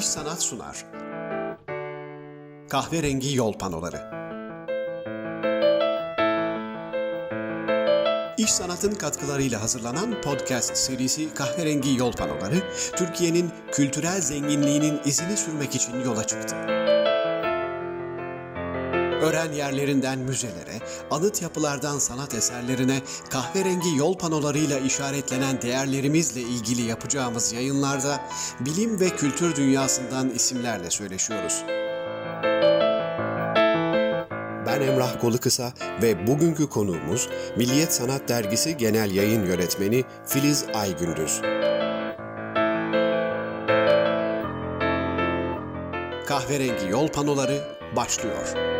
İş Sanat sunar. Kahverengi Yol Panoları İş Sanat'ın katkılarıyla hazırlanan podcast serisi Kahverengi Yol Panoları, Türkiye'nin kültürel zenginliğinin izini sürmek için yola çıktı. Öğren yerlerinden müzelere, anıt yapılardan sanat eserlerine, kahverengi yol panolarıyla işaretlenen değerlerimizle ilgili yapacağımız yayınlarda bilim ve kültür dünyasından isimlerle söyleşiyoruz. Ben Emrah Kolukısa ve bugünkü konuğumuz Milliyet Sanat Dergisi Genel Yayın Yönetmeni Filiz Aygündüz. Kahverengi Yol Panoları başlıyor.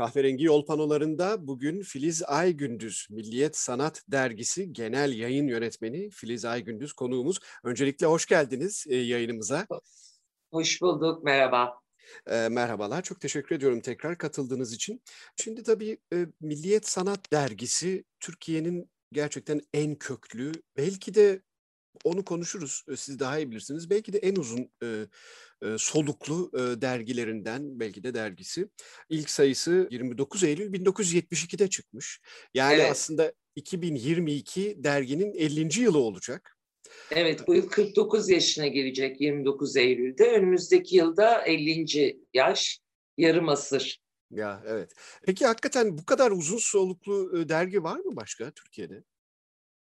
Kahverengi Yol Panolarında bugün Filiz Aygündüz, Milliyet Sanat Dergisi Genel Yayın Yönetmeni Filiz Aygündüz konuğumuz. Öncelikle hoş geldiniz e, yayınımıza. Hoş bulduk, merhaba. E, merhabalar, çok teşekkür ediyorum tekrar katıldığınız için. Şimdi tabii e, Milliyet Sanat Dergisi Türkiye'nin gerçekten en köklü, belki de onu konuşuruz. Siz daha iyi bilirsiniz. Belki de en uzun e, e, soluklu e, dergilerinden belki de dergisi. İlk sayısı 29 Eylül 1972'de çıkmış. Yani evet. aslında 2022 derginin 50. yılı olacak. Evet bu yıl 49 yaşına girecek 29 Eylül'de. Önümüzdeki yılda 50. yaş yarım asır. Ya evet. Peki hakikaten bu kadar uzun soluklu dergi var mı başka Türkiye'de?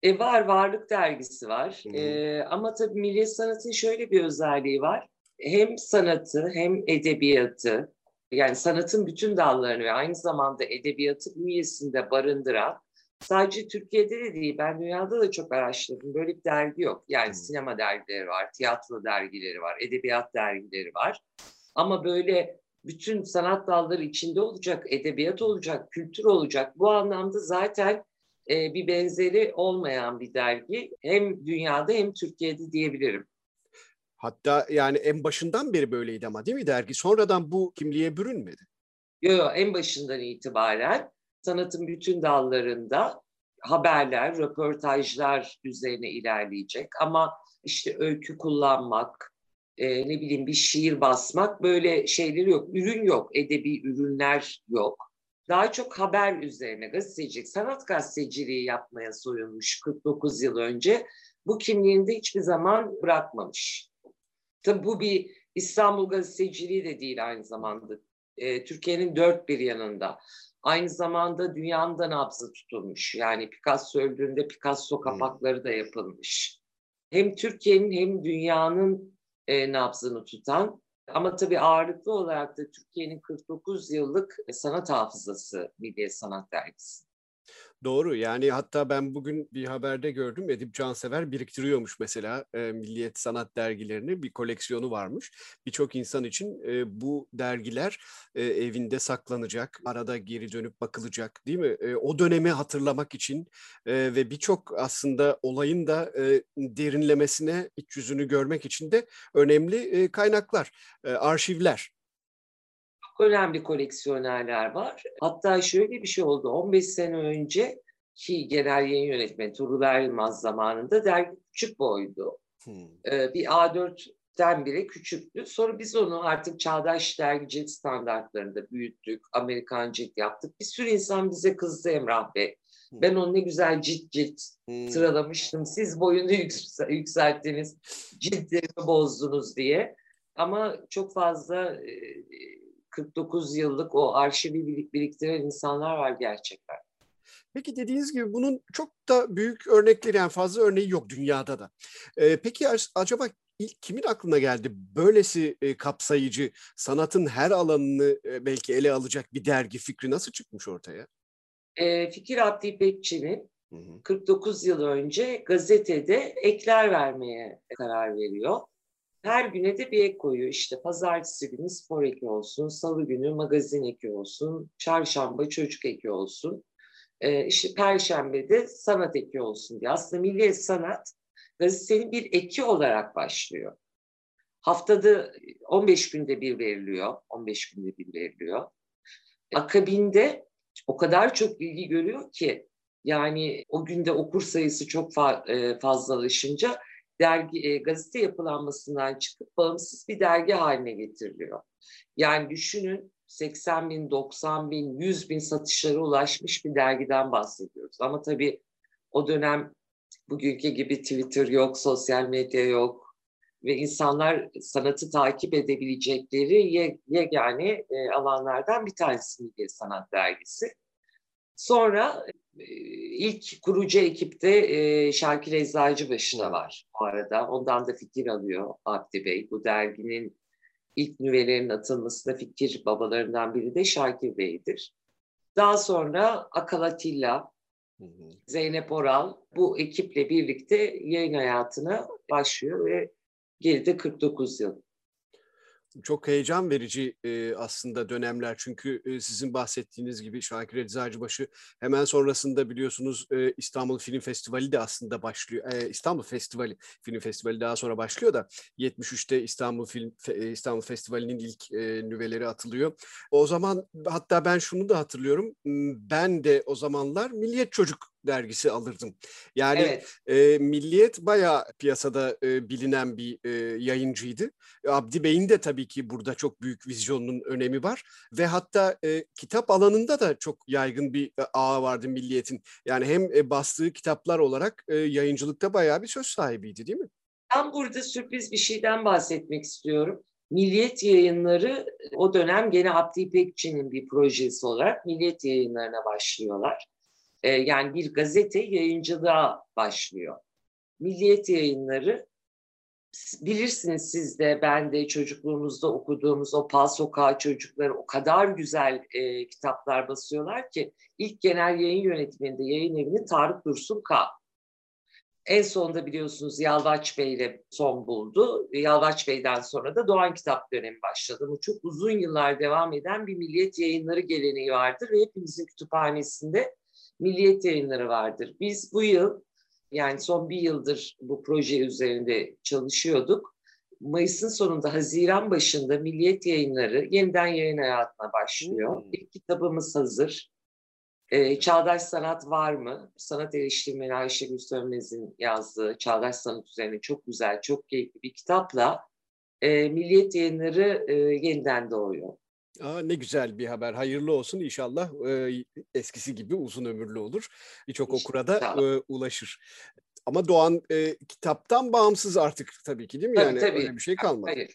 E, var, Varlık Dergisi var. E, ama tabii Milli Sanat'ın şöyle bir özelliği var. Hem sanatı hem edebiyatı, yani sanatın bütün dallarını ve aynı zamanda edebiyatı bünyesinde barındıran, sadece Türkiye'de de değil, ben dünyada da çok araştırdım. Böyle bir dergi yok. Yani hmm. sinema dergileri var, tiyatro dergileri var, edebiyat dergileri var. Ama böyle bütün sanat dalları içinde olacak, edebiyat olacak, kültür olacak. Bu anlamda zaten e, bir benzeri olmayan bir dergi. Hem dünyada hem Türkiye'de diyebilirim. Hatta yani en başından beri böyleydi ama değil mi dergi? Sonradan bu kimliğe bürünmedi. Yok yo, en başından itibaren sanatın bütün dallarında haberler, röportajlar üzerine ilerleyecek. Ama işte öykü kullanmak, e, ne bileyim bir şiir basmak böyle şeyleri yok. Ürün yok, edebi ürünler yok daha çok haber üzerine gazetecilik, sanat gazeteciliği yapmaya soyunmuş 49 yıl önce. Bu kimliğini de hiçbir zaman bırakmamış. Tabi bu bir İstanbul gazeteciliği de değil aynı zamanda. E, Türkiye'nin dört bir yanında. Aynı zamanda dünyanın da nabzı tutulmuş. Yani Picasso öldüğünde Picasso hmm. kapakları da yapılmış. Hem Türkiye'nin hem dünyanın e, nabzını tutan ama tabii ağırlıklı olarak da Türkiye'nin 49 yıllık sanat hafızası Milliyet Sanat Dergisi. Doğru yani hatta ben bugün bir haberde gördüm Edip Cansever biriktiriyormuş mesela e, Milliyet Sanat dergilerini bir koleksiyonu varmış. Birçok insan için e, bu dergiler e, evinde saklanacak, arada geri dönüp bakılacak değil mi? E, o dönemi hatırlamak için e, ve birçok aslında olayın da e, derinlemesine iç yüzünü görmek için de önemli e, kaynaklar, e, arşivler önemli koleksiyonerler var. Hatta şöyle bir şey oldu. 15 sene önce ki genel yayın yönetmeni Turul Yılmaz zamanında dergi küçük boydu. Hmm. Ee, bir A4'ten bile küçüktü. Sonra biz onu artık çağdaş dergicilik standartlarında büyüttük, Amerikan cilt yaptık. Bir sürü insan bize kızdı Emrah Bey. Hmm. Ben onu ne güzel cilt cilt hmm. sıralamıştım. Siz boyunu yükselttiniz, ciltlerimi bozdunuz diye. Ama çok fazla 49 yıllık o arşivi biriktiren insanlar var gerçekten. Peki dediğiniz gibi bunun çok da büyük örnekleri yani fazla örneği yok dünyada da. Ee, peki acaba ilk kimin aklına geldi böylesi e, kapsayıcı sanatın her alanını e, belki ele alacak bir dergi fikri nasıl çıkmış ortaya? E, Fikir Abdi İpekçi'nin 49 yıl önce gazetede ekler vermeye karar veriyor. Her güne de bir ek koyuyor. İşte pazartesi günü spor eki olsun, salı günü magazin eki olsun, çarşamba çocuk eki olsun. Ee, işte perşembe de sanat eki olsun diye. Aslında milli sanat gazetenin bir eki olarak başlıyor. Haftada 15 günde bir veriliyor. 15 günde bir veriliyor. Akabinde o kadar çok ilgi görüyor ki Yani o günde okur sayısı çok fa- e, fazlalaşınca dergi e, gazete yapılanmasından çıkıp bağımsız bir dergi haline getiriliyor. Yani düşünün 80 bin, 90 bin, 100 bin satışlara ulaşmış bir dergiden bahsediyoruz. Ama tabii o dönem bugünkü gibi Twitter yok, sosyal medya yok ve insanlar sanatı takip edebilecekleri yegane e, alanlardan bir tanesi Milli Sanat Dergisi. Sonra ilk kurucu ekipte e, Şakir Eczacıbaşı da var bu arada. Ondan da fikir alıyor Abdi Bey. Bu derginin ilk nüvelerin atılmasında fikir babalarından biri de Şakir Bey'dir. Daha sonra Akalatilla, Zeynep Oral bu ekiple birlikte yayın hayatına başlıyor ve geride 49 yıl çok heyecan verici e, aslında dönemler. Çünkü e, sizin bahsettiğiniz gibi Şakir Eczacıbaşı hemen sonrasında biliyorsunuz e, İstanbul Film Festivali de aslında başlıyor. E, İstanbul Festivali, Film Festivali daha sonra başlıyor da 73'te İstanbul Film Fe, İstanbul Festivali'nin ilk e, nüveleri atılıyor. O zaman hatta ben şunu da hatırlıyorum. Ben de o zamanlar Milliyet Çocuk dergisi alırdım. Yani evet. e, Milliyet bayağı piyasada e, bilinen bir e, yayıncıydı. Abdi Bey'in de tabii ki burada çok büyük vizyonunun önemi var ve hatta e, kitap alanında da çok yaygın bir e, ağı vardı Milliyet'in. Yani hem e, bastığı kitaplar olarak e, yayıncılıkta bayağı bir söz sahibiydi değil mi? Ben burada sürpriz bir şeyden bahsetmek istiyorum. Milliyet yayınları o dönem gene Abdi İpekçi'nin bir projesi olarak Milliyet yayınlarına başlıyorlar. E, yani bir gazete yayıncılığa başlıyor. Milliyet yayınları bilirsiniz siz de ben de çocukluğumuzda okuduğumuz o Pal Sokağı çocukları o kadar güzel e, kitaplar basıyorlar ki ilk genel yayın yönetmeninde yayın evinin Tarık Dursun K. En sonunda biliyorsunuz Yalvaç Bey ile son buldu. Yalvaç Bey'den sonra da Doğan Kitap dönemi başladı. Bu çok uzun yıllar devam eden bir milliyet yayınları geleneği vardır ve hepimizin kütüphanesinde Milliyet yayınları vardır. Biz bu yıl yani son bir yıldır bu proje üzerinde çalışıyorduk. Mayıs'ın sonunda, Haziran başında Milliyet Yayınları yeniden yayın hayatına başlıyor. Hmm. İlk kitabımız hazır. Ee, Çağdaş Sanat Var mı? Sanat eleştirmeni Ayşegül Sönmez'in yazdığı Çağdaş Sanat üzerine çok güzel, çok keyifli bir kitapla e, Milliyet Yayınları e, yeniden doğuyor. Aa, ne güzel bir haber. Hayırlı olsun inşallah e, eskisi gibi uzun ömürlü olur. Birçok okura da e, ulaşır. Ama Doğan e, kitaptan bağımsız artık tabii ki değil mi? Tabii, yani tabii. öyle bir şey kalmadı. Hayır.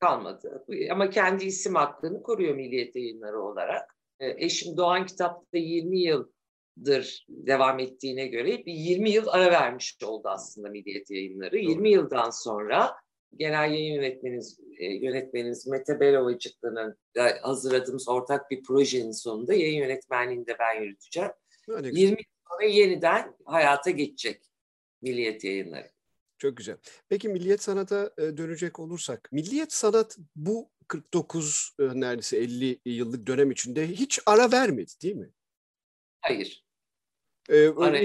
Kalmadı. Ama kendi isim hakkını koruyor Milliyet Yayınları olarak. E, eşim Doğan kitapta 20 yıldır devam ettiğine göre bir 20 yıl ara vermiş oldu aslında Milliyet Yayınları. Doğru. 20 yıldan sonra genel yayın yönetmeniniz, e, yönetmeniniz Mete Belovacıklı'nın hazırladığımız ortak bir projenin sonunda yayın yönetmenliğini de ben yürüteceğim. Öyle 20 yıl sonra yeniden hayata geçecek Milliyet Yayınları. Çok güzel. Peki Milliyet Sanat'a e, dönecek olursak, Milliyet Sanat bu 49 e, neredeyse 50 yıllık dönem içinde hiç ara vermedi değil mi? Hayır. Ee, ara,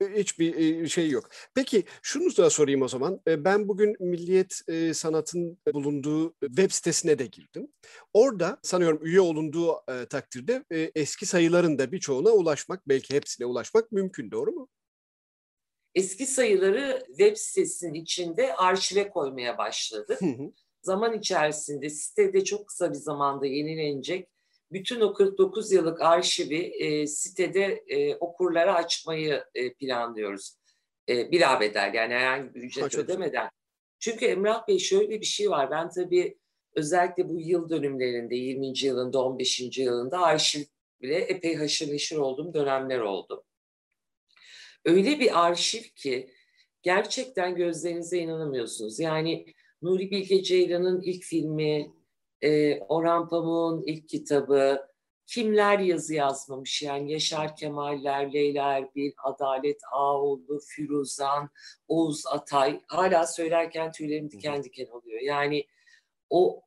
Hiçbir şey yok. Peki şunu da sorayım o zaman. Ben bugün Milliyet Sanat'ın bulunduğu web sitesine de girdim. Orada sanıyorum üye olunduğu takdirde eski sayıların da birçoğuna ulaşmak, belki hepsine ulaşmak mümkün. Doğru mu? Eski sayıları web sitesinin içinde arşive koymaya başladı. Zaman içerisinde sitede çok kısa bir zamanda yenilenecek bütün o 49 yıllık arşivi e, sitede e, okurlara açmayı e, planlıyoruz. E, bila bedel yani herhangi bir ücret Çok ödemeden. Çünkü Emrah Bey şöyle bir şey var. Ben tabii özellikle bu yıl dönümlerinde 20. yılında 15. yılında arşiv bile epey haşır neşir olduğum dönemler oldu. Öyle bir arşiv ki gerçekten gözlerinize inanamıyorsunuz. Yani Nuri Bilge Ceylan'ın ilk filmi, e, Orhan Pamuk'un ilk kitabı, kimler yazı yazmamış? Yani Yaşar Kemaller, Leyla Erbil, Adalet Ağoğlu, Firuzan, Oğuz Atay. Hala söylerken tüylerim diken diken oluyor. Yani o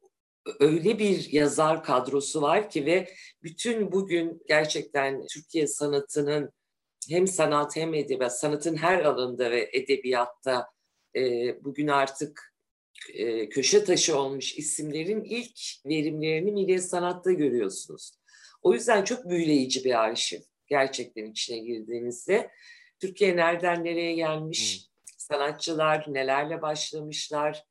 öyle bir yazar kadrosu var ki ve bütün bugün gerçekten Türkiye sanatının hem sanat hem edebiyat, sanatın her alanında ve edebiyatta e, bugün artık e, köşe taşı olmuş isimlerin ilk verimlerini Milli Sanat'ta görüyorsunuz. O yüzden çok büyüleyici bir arşiv. gerçekten içine girdiğinizde. Türkiye nereden nereye gelmiş, hmm. sanatçılar nelerle başlamışlar,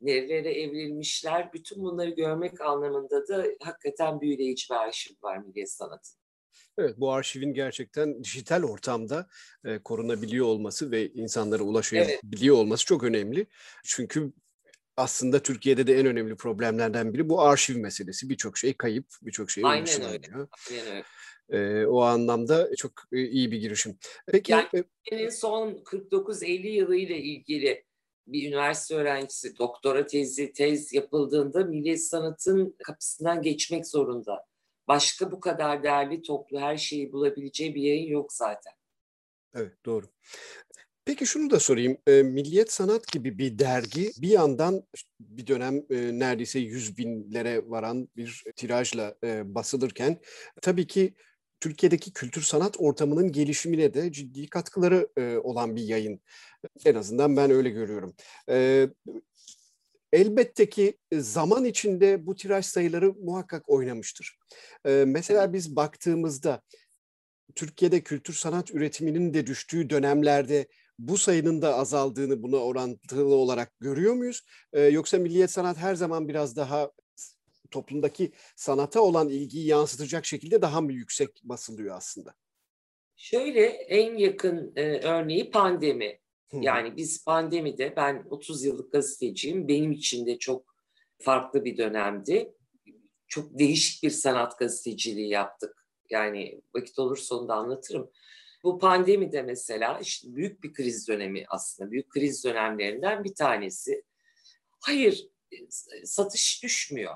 nerelere evrilmişler. Bütün bunları görmek anlamında da hakikaten büyüleyici bir arşiv var Milliyet Sanat'ın. Evet, bu arşivin gerçekten dijital ortamda e, korunabiliyor olması ve insanlara ulaşabiliyor evet. olması çok önemli. Çünkü aslında Türkiye'de de en önemli problemlerden biri bu arşiv meselesi. Birçok şey kayıp, birçok şey Aynen öyle. Aynen öyle. E, o anlamda çok e, iyi bir girişim. Peki yani e, son 49-50 yılı ile ilgili bir üniversite öğrencisi doktora tezi tez yapıldığında milli sanatın kapısından geçmek zorunda. Başka bu kadar değerli toplu her şeyi bulabileceği bir yayın yok zaten. Evet doğru. Peki şunu da sorayım. E, Milliyet Sanat gibi bir dergi bir yandan bir dönem e, neredeyse yüz binlere varan bir tirajla e, basılırken tabii ki Türkiye'deki kültür sanat ortamının gelişimine de ciddi katkıları e, olan bir yayın. En azından ben öyle görüyorum. E, elbette ki zaman içinde bu tiraj sayıları muhakkak oynamıştır. E, mesela biz baktığımızda Türkiye'de kültür sanat üretiminin de düştüğü dönemlerde bu sayının da azaldığını buna orantılı olarak görüyor muyuz? Ee, yoksa milliyet sanat her zaman biraz daha toplumdaki sanata olan ilgiyi yansıtacak şekilde daha mı yüksek basılıyor aslında? Şöyle en yakın e, örneği pandemi. Yani biz pandemide ben 30 yıllık gazeteciyim. Benim için de çok farklı bir dönemdi. Çok değişik bir sanat gazeteciliği yaptık. Yani vakit olursa onu da anlatırım. Bu pandemide mesela işte büyük bir kriz dönemi aslında. Büyük kriz dönemlerinden bir tanesi. Hayır e, satış düşmüyor.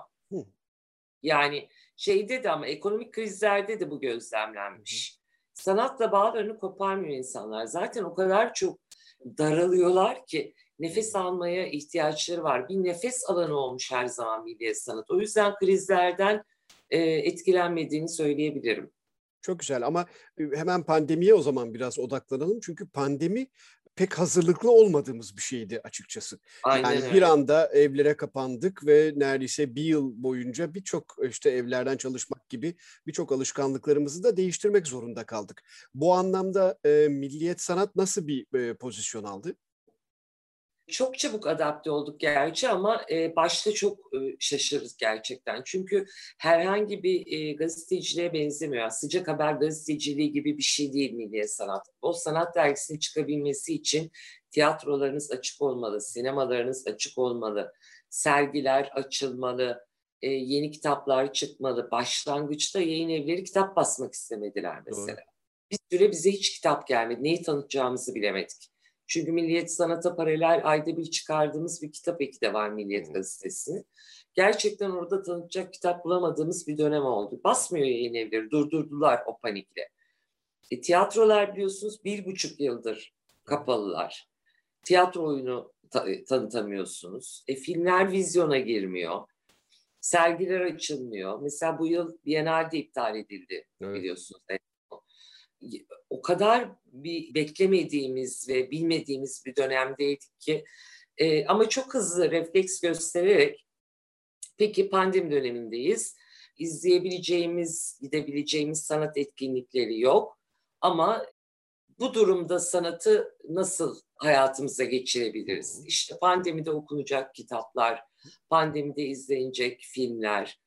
Yani şeyde de ama ekonomik krizlerde de bu gözlemlenmiş. Sanatla bağlarını koparmıyor insanlar. Zaten o kadar çok daralıyorlar ki nefes almaya ihtiyaçları var. Bir nefes alanı olmuş her zaman milli sanat. O yüzden krizlerden e, etkilenmediğini söyleyebilirim. Çok güzel ama hemen pandemiye o zaman biraz odaklanalım. Çünkü pandemi pek hazırlıklı olmadığımız bir şeydi açıkçası. Aynen yani öyle. bir anda evlere kapandık ve neredeyse bir yıl boyunca birçok işte evlerden çalışmak gibi birçok alışkanlıklarımızı da değiştirmek zorunda kaldık. Bu anlamda e, Milliyet Sanat nasıl bir e, pozisyon aldı? Çok çabuk adapte olduk gerçi ama e, başta çok e, şaşırırız gerçekten. Çünkü herhangi bir e, gazeteciliğe benzemiyor. Sıcak haber gazeteciliği gibi bir şey değil Milliye Sanat. O sanat dergisinin çıkabilmesi için tiyatrolarınız açık olmalı, sinemalarınız açık olmalı, sergiler açılmalı, e, yeni kitaplar çıkmalı. Başlangıçta yayın evleri kitap basmak istemediler mesela. Doğru. Bir süre bize hiç kitap gelmedi. Neyi tanıtacağımızı bilemedik. Çünkü Milliyet Sanat'a paralel ayda bir çıkardığımız bir kitap eki de var Milliyet Gazetesi. Gerçekten orada tanıtacak kitap bulamadığımız bir dönem oldu. Basmıyor yayın evleri, durdurdular o panikle. E, tiyatrolar biliyorsunuz bir buçuk yıldır kapalılar. Tiyatro oyunu ta- tanıtamıyorsunuz. E, filmler vizyona girmiyor. Sergiler açılmıyor. Mesela bu yıl Biennale iptal edildi evet. biliyorsunuz o kadar bir beklemediğimiz ve bilmediğimiz bir dönemdeydik ki e, ama çok hızlı refleks göstererek peki pandemi dönemindeyiz. İzleyebileceğimiz, gidebileceğimiz sanat etkinlikleri yok. Ama bu durumda sanatı nasıl hayatımıza geçirebiliriz? İşte pandemide okunacak kitaplar, pandemide izlenecek filmler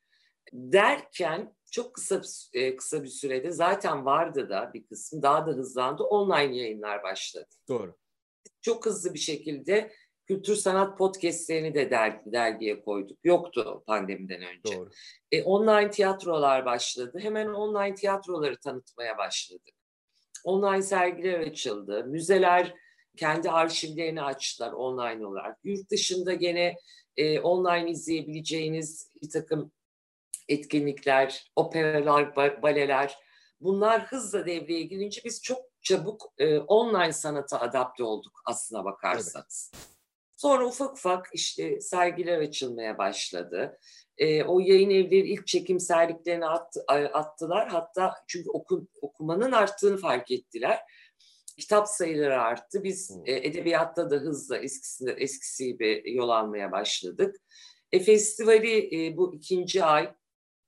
derken çok kısa e, kısa bir sürede zaten vardı da bir kısım daha da hızlandı. Online yayınlar başladı. Doğru. Çok hızlı bir şekilde kültür sanat podcastlerini de dergi, dergiye koyduk. Yoktu pandemiden önce. Doğru. E, online tiyatrolar başladı. Hemen online tiyatroları tanıtmaya başladık. Online sergiler açıldı. Müzeler kendi arşivlerini açtılar online olarak. Yurt dışında gene e, online izleyebileceğiniz bir takım etkinlikler, operalar, baleler bunlar hızla devreye girince biz çok çabuk e, online sanata adapte olduk aslına bakarsanız. Evet. Sonra ufak ufak işte sergiler açılmaya başladı. E, o yayın evleri ilk çekim sergilerini attı, attılar. Hatta çünkü oku, okumanın arttığını fark ettiler. Kitap sayıları arttı. Biz e, edebiyatta da hızla eskisi, eskisi gibi yol almaya başladık. E, festivali e, bu ikinci ay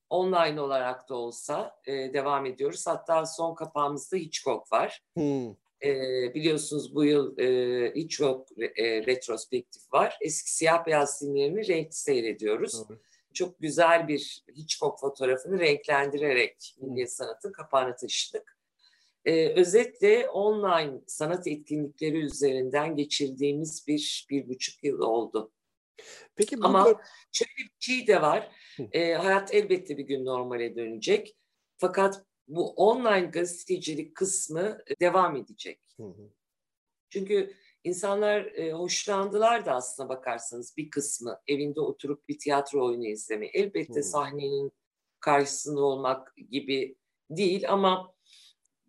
online olarak da olsa e, devam ediyoruz. Hatta son kapağımızda Hitchcock var. Hmm. E, biliyorsunuz bu yıl e, Hitchcock e, retrospektif var. Eski siyah beyaz filmlerini renkli seyrediyoruz. Hmm. Çok güzel bir Hitchcock fotoğrafını renklendirerek Milli Sanat'ın kapağına taşıdık. E, özetle online sanat etkinlikleri üzerinden geçirdiğimiz bir, bir buçuk yıl oldu. Peki Ama burada... şöyle bir şey de var. E, hayat elbette bir gün normale dönecek. Fakat bu online gazetecilik kısmı e, devam edecek. Hı hı. Çünkü insanlar e, hoşlandılar da aslına bakarsanız bir kısmı evinde oturup bir tiyatro oyunu izleme. Elbette hı. sahnenin karşısında olmak gibi değil ama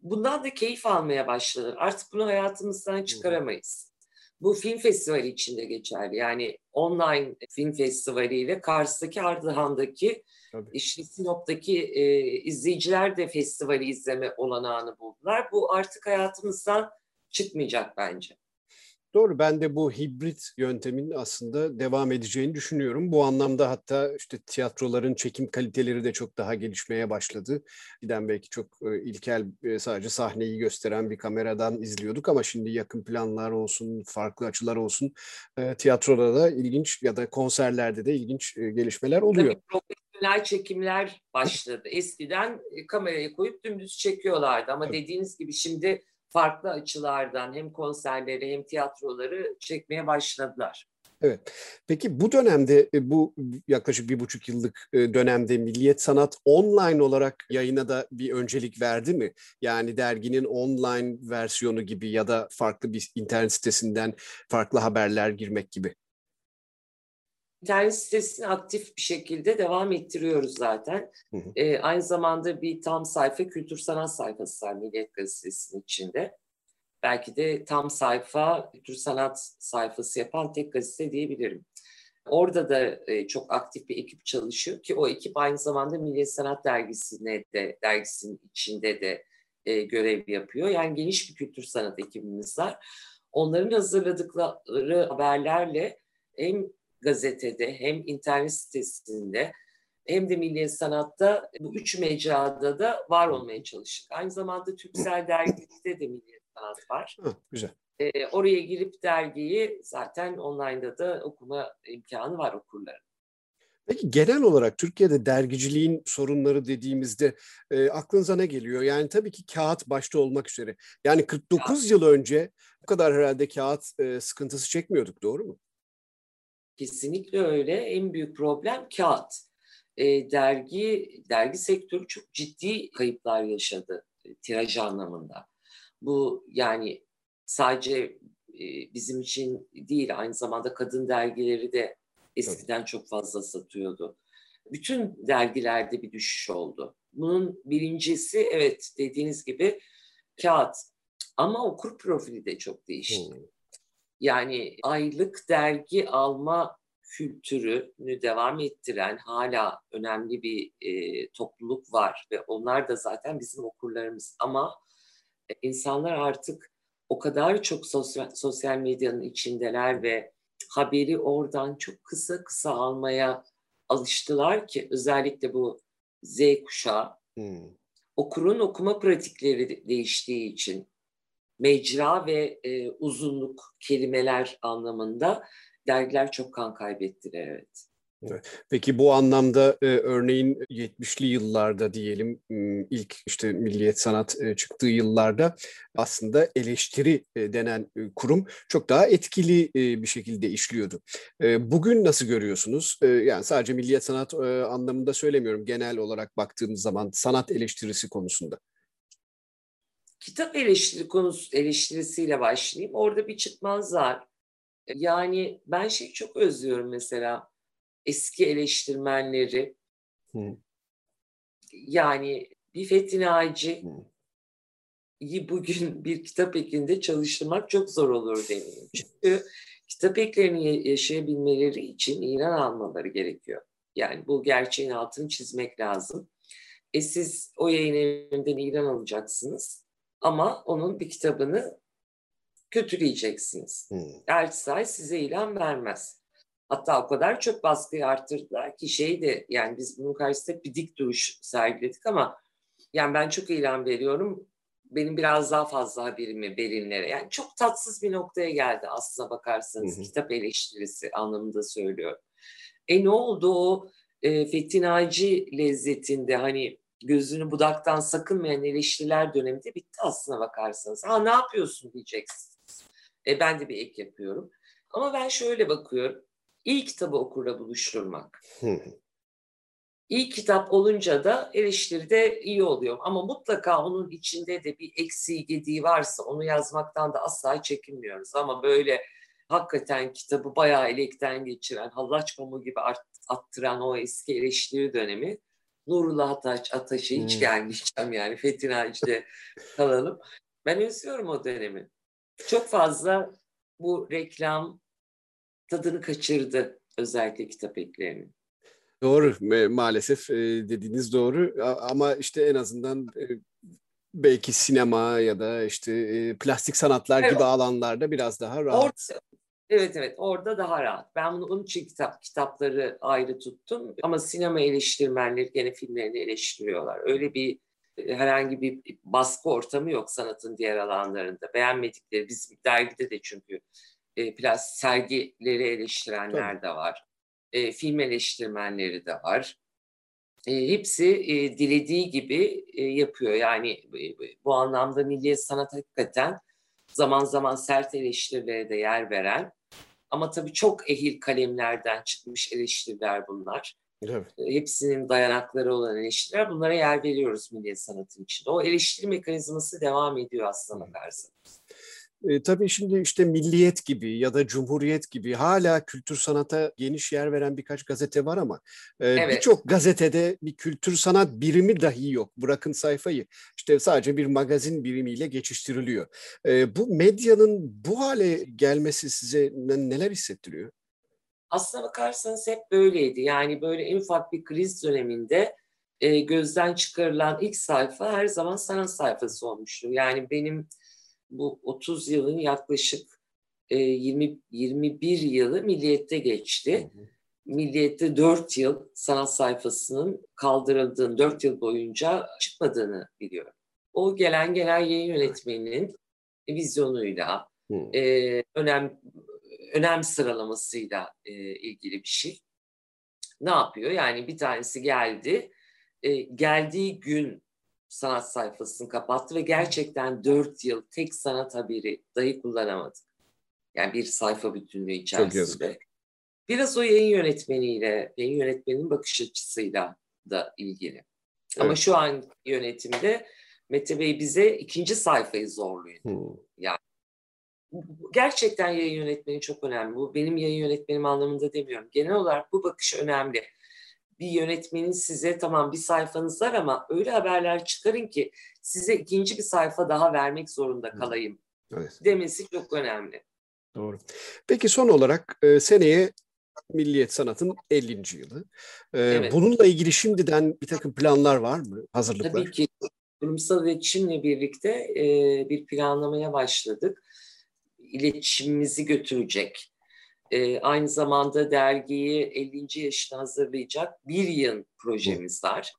bundan da keyif almaya başladılar. Artık bunu hayatımızdan çıkaramayız. Bu film festivali içinde geçerli. Yani online film festivali ile Kars'taki Ardahan'daki Tabii. işte Sinop'taki e, izleyiciler de festivali izleme olanağını buldular. Bu artık hayatımızdan çıkmayacak bence. Doğru ben de bu hibrit yöntemin aslında devam edeceğini düşünüyorum. Bu anlamda hatta işte tiyatroların çekim kaliteleri de çok daha gelişmeye başladı. Giden belki çok e, ilkel e, sadece sahneyi gösteren bir kameradan izliyorduk ama şimdi yakın planlar olsun, farklı açılar olsun e, tiyatroda da ilginç ya da konserlerde de ilginç gelişmeler oluyor. Tabii profesyonel çekimler başladı. Eskiden kamerayı koyup dümdüz çekiyorlardı ama Tabii. dediğiniz gibi şimdi farklı açılardan hem konserleri hem tiyatroları çekmeye başladılar. Evet. Peki bu dönemde, e, bu yaklaşık bir buçuk yıllık e, dönemde Milliyet Sanat online olarak yayına da bir öncelik verdi mi? Yani derginin online versiyonu gibi ya da farklı bir internet sitesinden farklı haberler girmek gibi. İnternet sitesini aktif bir şekilde devam ettiriyoruz zaten. Hı hı. E, aynı zamanda bir tam sayfa kültür sanat sayfası var Milliyet Gazetesi'nin içinde. Belki de tam sayfa kültür sanat sayfası yapan tek gazete diyebilirim. Orada da e, çok aktif bir ekip çalışıyor ki o ekip aynı zamanda Milliyet Sanat Dergisi'ne de dergisinin içinde de e, görev yapıyor. Yani geniş bir kültür sanat ekibimiz var. Onların hazırladıkları haberlerle hem gazetede hem internet sitesinde hem de Milli Sanat'ta bu üç mecrada da var olmaya çalıştık. Aynı zamanda Türksel Dergisi'de de Milli Sanat var. Hı, güzel. Ee, oraya girip dergiyi zaten online'da da okuma imkanı var okurların. Peki genel olarak Türkiye'de dergiciliğin sorunları dediğimizde e, aklınıza ne geliyor? Yani tabii ki kağıt başta olmak üzere. Yani 49 ya. yıl önce bu kadar herhalde kağıt e, sıkıntısı çekmiyorduk doğru mu? Kesinlikle öyle. En büyük problem kağıt. E, dergi dergi sektörü çok ciddi kayıplar yaşadı e, tiraj anlamında. Bu yani sadece e, bizim için değil aynı zamanda kadın dergileri de eskiden çok fazla satıyordu. Bütün dergilerde bir düşüş oldu. Bunun birincisi evet dediğiniz gibi kağıt. Ama okur profili de çok değişti. Hmm. Yani aylık dergi alma kültürünü devam ettiren hala önemli bir e, topluluk var ve onlar da zaten bizim okurlarımız ama e, insanlar artık o kadar çok sosyal, sosyal medyanın içindeler ve haberi oradan çok kısa kısa almaya alıştılar ki özellikle bu Z kuşağı hmm. okurun okuma pratikleri değiştiği için mecra ve e, uzunluk kelimeler anlamında dergiler çok kan kaybettiler evet. Peki bu anlamda e, örneğin 70'li yıllarda diyelim ilk işte Milliyet Sanat e, çıktığı yıllarda aslında eleştiri e, denen e, kurum çok daha etkili e, bir şekilde işliyordu. E, bugün nasıl görüyorsunuz? E, yani sadece Milliyet Sanat e, anlamında söylemiyorum genel olarak baktığımız zaman sanat eleştirisi konusunda kitap eleştiri konusu eleştirisiyle başlayayım. Orada bir çıkmaz var. Yani ben şey çok özlüyorum mesela eski eleştirmenleri. Hı. Yani bir Fethi Naci bugün bir kitap ekinde çalıştırmak çok zor olur demiyorum. Çünkü kitap eklerini yaşayabilmeleri için İran almaları gerekiyor. Yani bu gerçeğin altını çizmek lazım. E siz o yayın evinden İran alacaksınız. Ama onun bir kitabını kötüleyeceksiniz. Hmm. Elçisay size ilan vermez. Hatta o kadar çok baskıyı arttırdılar ki şey de yani biz bunun karşısında bir dik duruş sergiledik ama yani ben çok ilan veriyorum. Benim biraz daha fazla haberimi Berlinlere. Yani çok tatsız bir noktaya geldi aslına bakarsanız. Hı hı. Kitap eleştirisi anlamında söylüyorum. E ne oldu o e, Fethi Naci lezzetinde hani gözünü budaktan sakınmayan eleştiriler döneminde bitti aslına bakarsanız. Ha ne yapıyorsun diyeceksiniz. E, ben de bir ek yapıyorum. Ama ben şöyle bakıyorum. İyi kitabı okurla buluşturmak. İyi kitap olunca da eleştiri de iyi oluyor. Ama mutlaka onun içinde de bir eksiği gediği varsa onu yazmaktan da asla çekinmiyoruz. Ama böyle hakikaten kitabı bayağı elekten geçiren, hallaç pamuğu gibi attıran o eski eleştiri dönemi Nurullah Ataç, Ataş'a hiç hmm. gelmeyeceğim yani Fethi Naci'de kalalım. Ben özlüyorum o dönemi. Çok fazla bu reklam tadını kaçırdı özellikle kitap eklerinin. Doğru maalesef dediğiniz doğru ama işte en azından belki sinema ya da işte plastik sanatlar evet. gibi alanlarda biraz daha rahat. Orada, evet evet orada daha rahat. Ben bunu onun için kitap kitapları ayrı tuttum ama sinema eleştirmenleri gene filmlerini eleştiriyorlar. Öyle bir herhangi bir baskı ortamı yok sanatın diğer alanlarında. Beğenmedikleri bizim dergide de çünkü e, plastik sergileri eleştirenler Tabii. de var. E, film eleştirmenleri de var. E, hepsi e, dilediği gibi e, yapıyor. Yani e, bu anlamda milli sanat hakikaten zaman zaman sert eleştirilere de yer veren ama tabii çok ehil kalemlerden çıkmış eleştiriler bunlar. Evet. E, hepsinin dayanakları olan eleştiriler. Bunlara yer veriyoruz milli sanatın içinde. O eleştiri mekanizması devam ediyor aslında bakarsanız. E, tabii şimdi işte Milliyet gibi ya da Cumhuriyet gibi hala kültür sanata geniş yer veren birkaç gazete var ama e, evet. birçok gazetede bir kültür sanat birimi dahi yok. Bırakın sayfayı. İşte sadece bir magazin birimiyle geçiştiriliyor. E, bu medyanın bu hale gelmesi size neler hissettiriyor? Aslına bakarsanız hep böyleydi. Yani böyle en ufak bir kriz döneminde e, gözden çıkarılan ilk sayfa her zaman sanat sayfası olmuştur. Yani benim bu 30 yılın yaklaşık e, 20 21 yılı Milliyet'te geçti. Hı hı. Milliyet'te 4 yıl sanat sayfasının kaldırıldığını, 4 yıl boyunca çıkmadığını biliyorum. O gelen genel yayın yönetmeninin vizyonuyla, e, önem önem sıralamasıyla e, ilgili bir şey. Ne yapıyor? Yani bir tanesi geldi, e, geldiği gün sanat sayfasını kapattı ve gerçekten dört yıl tek sanat haberi dahi kullanamadık. Yani bir sayfa bütünlüğü içerisinde. Biraz o yayın yönetmeniyle, yayın yönetmenin bakış açısıyla da ilgili. Evet. Ama şu an yönetimde Mete Bey bize ikinci sayfayı zorluyor. Hmm. Yani gerçekten yayın yönetmeni çok önemli. Bu benim yayın yönetmenim anlamında demiyorum. Genel olarak bu bakış önemli bir yönetmenin size tamam bir sayfanız var ama öyle haberler çıkarın ki size ikinci bir sayfa daha vermek zorunda kalayım evet. demesi çok önemli. Doğru. Peki son olarak e, seneye Milliyet Sanat'ın 50. yılı. E, evet. Bununla ilgili şimdiden bir takım planlar var mı? Hazırlıklar? Tabii ki. Kurumsal iletişimle birlikte e, bir planlamaya başladık. İletişimimizi götürecek e, aynı zamanda dergiyi 50. yaşına hazırlayacak bir yıl projemiz var.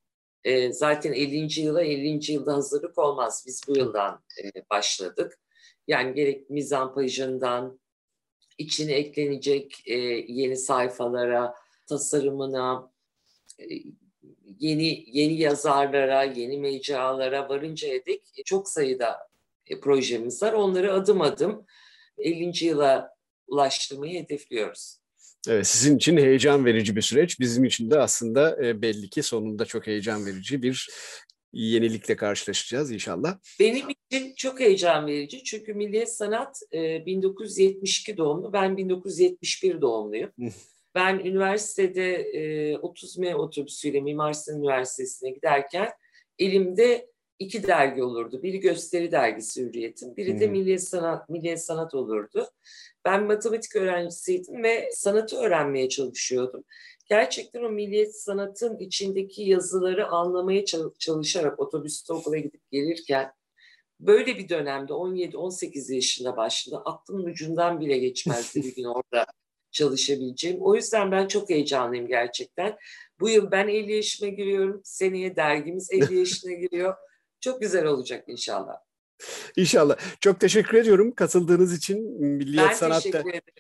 E, zaten 50. yıla 50. yılda hazırlık olmaz. Biz bu yıldan e, başladık. Yani gerek mizampajından, içine eklenecek e, yeni sayfalara, tasarımına, e, yeni yeni yazarlara, yeni mecralara varıncaya dek çok sayıda e, projemiz var. Onları adım adım 50. yıla ulaştırmayı hedefliyoruz. Evet, sizin için heyecan verici bir süreç. Bizim için de aslında e, belli ki sonunda çok heyecan verici bir yenilikle karşılaşacağız inşallah. Benim için çok heyecan verici çünkü Milliyet Sanat 1972 e, doğumlu, ben 1971 doğumluyum. ben üniversitede 30 M otobüsüyle Mimar Sinan Üniversitesi'ne giderken elimde iki dergi olurdu. Biri gösteri dergisi Hürriyet'in, biri de Milliyet Sanat, Milliyet Sanat olurdu. Ben matematik öğrencisiydim ve sanatı öğrenmeye çalışıyordum. Gerçekten o milliyet sanatın içindeki yazıları anlamaya çalışarak otobüste okula gidip gelirken böyle bir dönemde 17-18 yaşında başladı. Aklımın ucundan bile geçmezdi bir gün orada çalışabileceğim. O yüzden ben çok heyecanlıyım gerçekten. Bu yıl ben 50 yaşıma giriyorum. Seneye dergimiz 50 yaşına giriyor. Çok güzel olacak inşallah. İnşallah. Çok teşekkür ediyorum katıldığınız için. Milliyet ben Sanat'ta teşekkür ederim.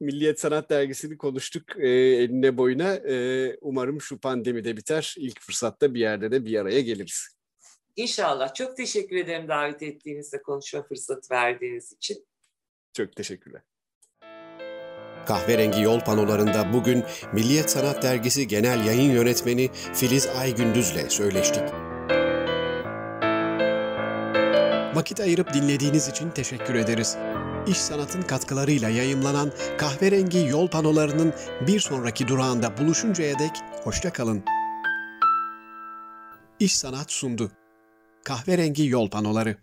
Milliyet Sanat Dergisi'ni konuştuk e, eline boyuna. E, umarım şu pandemi de biter. İlk fırsatta bir yerde de bir araya geliriz. İnşallah. Çok teşekkür ederim davet ettiğinizde konuşma fırsatı verdiğiniz için. Çok teşekkürler. Kahverengi yol panolarında bugün Milliyet Sanat Dergisi Genel Yayın Yönetmeni Filiz Aygündüz'le söyleştik. Vakit ayırıp dinlediğiniz için teşekkür ederiz. İş Sanat'ın katkılarıyla yayımlanan kahverengi yol panolarının bir sonraki durağında buluşuncaya dek hoşça kalın. İş Sanat sundu. Kahverengi yol panoları.